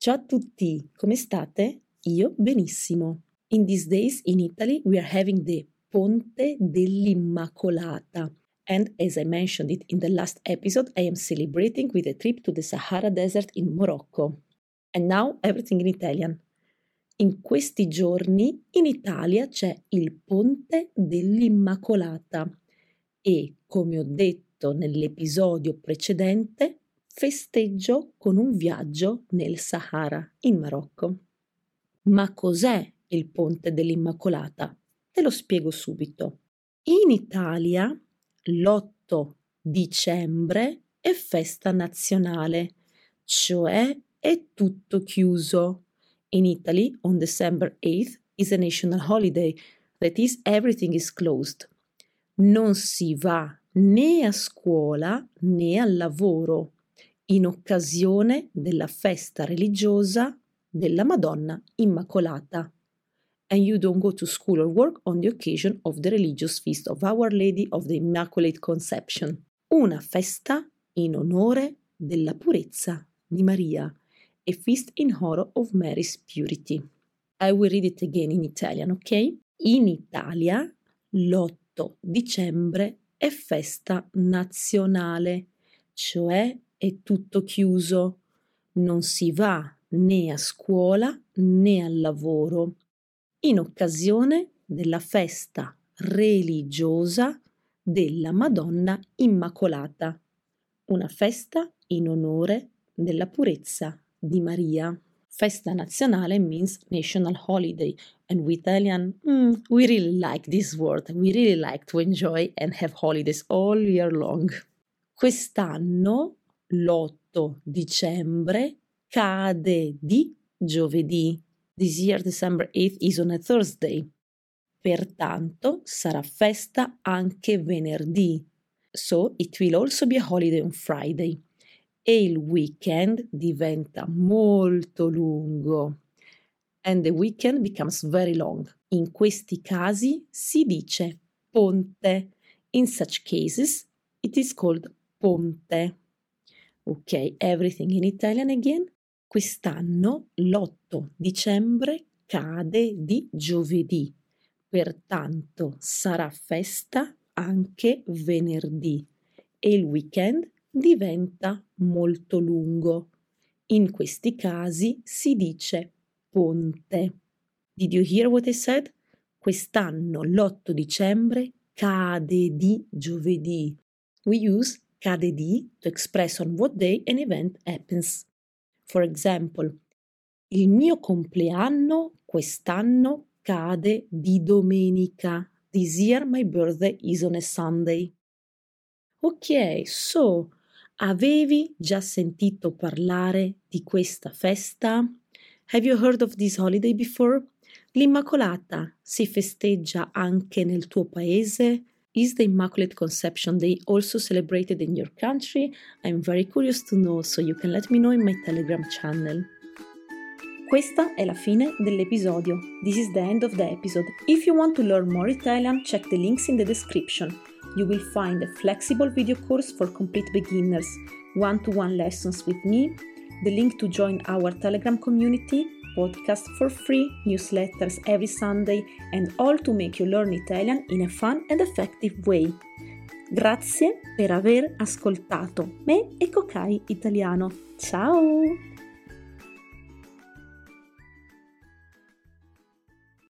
Ciao a tutti, come state? Io benissimo. In these days in Italy we are having the Ponte dell'Immacolata. And as I mentioned it in the last episode, I am celebrating with a trip to the Sahara Desert in Morocco. And now everything in Italian. In questi giorni in Italia c'è il Ponte dell'Immacolata e, come ho detto nell'episodio precedente, festeggio con un viaggio nel Sahara, in Marocco. Ma cos'è il Ponte dell'Immacolata? Te lo spiego subito. In Italia l'8 dicembre è festa nazionale, cioè è tutto chiuso. In Italy, on December 8th is a national holiday, that is, everything is closed. Non si va né a scuola né al lavoro in occasione della festa religiosa della Madonna Immacolata. And you don't go to school or work on the occasion of the religious feast of Our Lady of the Immaculate Conception. Una festa in onore della purezza di Maria, a feast in honor of Mary's purity. I will read it again in Italian, ok? In Italia l'8 dicembre è festa nazionale, cioè è tutto chiuso, non si va né a scuola né al lavoro, in occasione della festa religiosa della Madonna Immacolata, una festa in onore della purezza di Maria. Festa nazionale means national holiday, and we Italian, mm, we really like this word. We really like to enjoy and have holidays all year long. Quest'anno l'8 dicembre cade di giovedì. This year December 8th is on a Thursday. Pertanto sarà festa anche venerdì. So it will also be a holiday on Friday. E il weekend diventa molto lungo. And the weekend becomes very long. In questi casi si dice ponte. In such cases it is called ponte. Ok, everything in Italian again. Quest'anno l'8 dicembre cade di giovedì, pertanto sarà festa anche venerdì e il weekend diventa molto lungo. In questi casi si dice ponte. Did you hear what I said? Quest'anno l'8 dicembre cade di giovedì. We use cade di to express on what day an event happens. For example, il mio compleanno quest'anno cade di domenica. This year my birthday is on a Sunday. Ok, so avevi già sentito parlare di questa festa? Have you heard of this holiday before? L'Immacolata si festeggia anche nel tuo paese? Is the Immaculate Conception Day also celebrated in your country? I'm very curious to know, so you can let me know in my Telegram channel. Questa è la fine dell'episodio. This is the end of the episode. If you want to learn more Italian, check the links in the description. You will find a flexible video course for complete beginners, one to one lessons with me, the link to join our Telegram community, podcast for free, newsletters every Sunday, and all to make you learn Italian in a fun and effective way. Grazie per aver ascoltato me e Kokai Italiano. Ciao!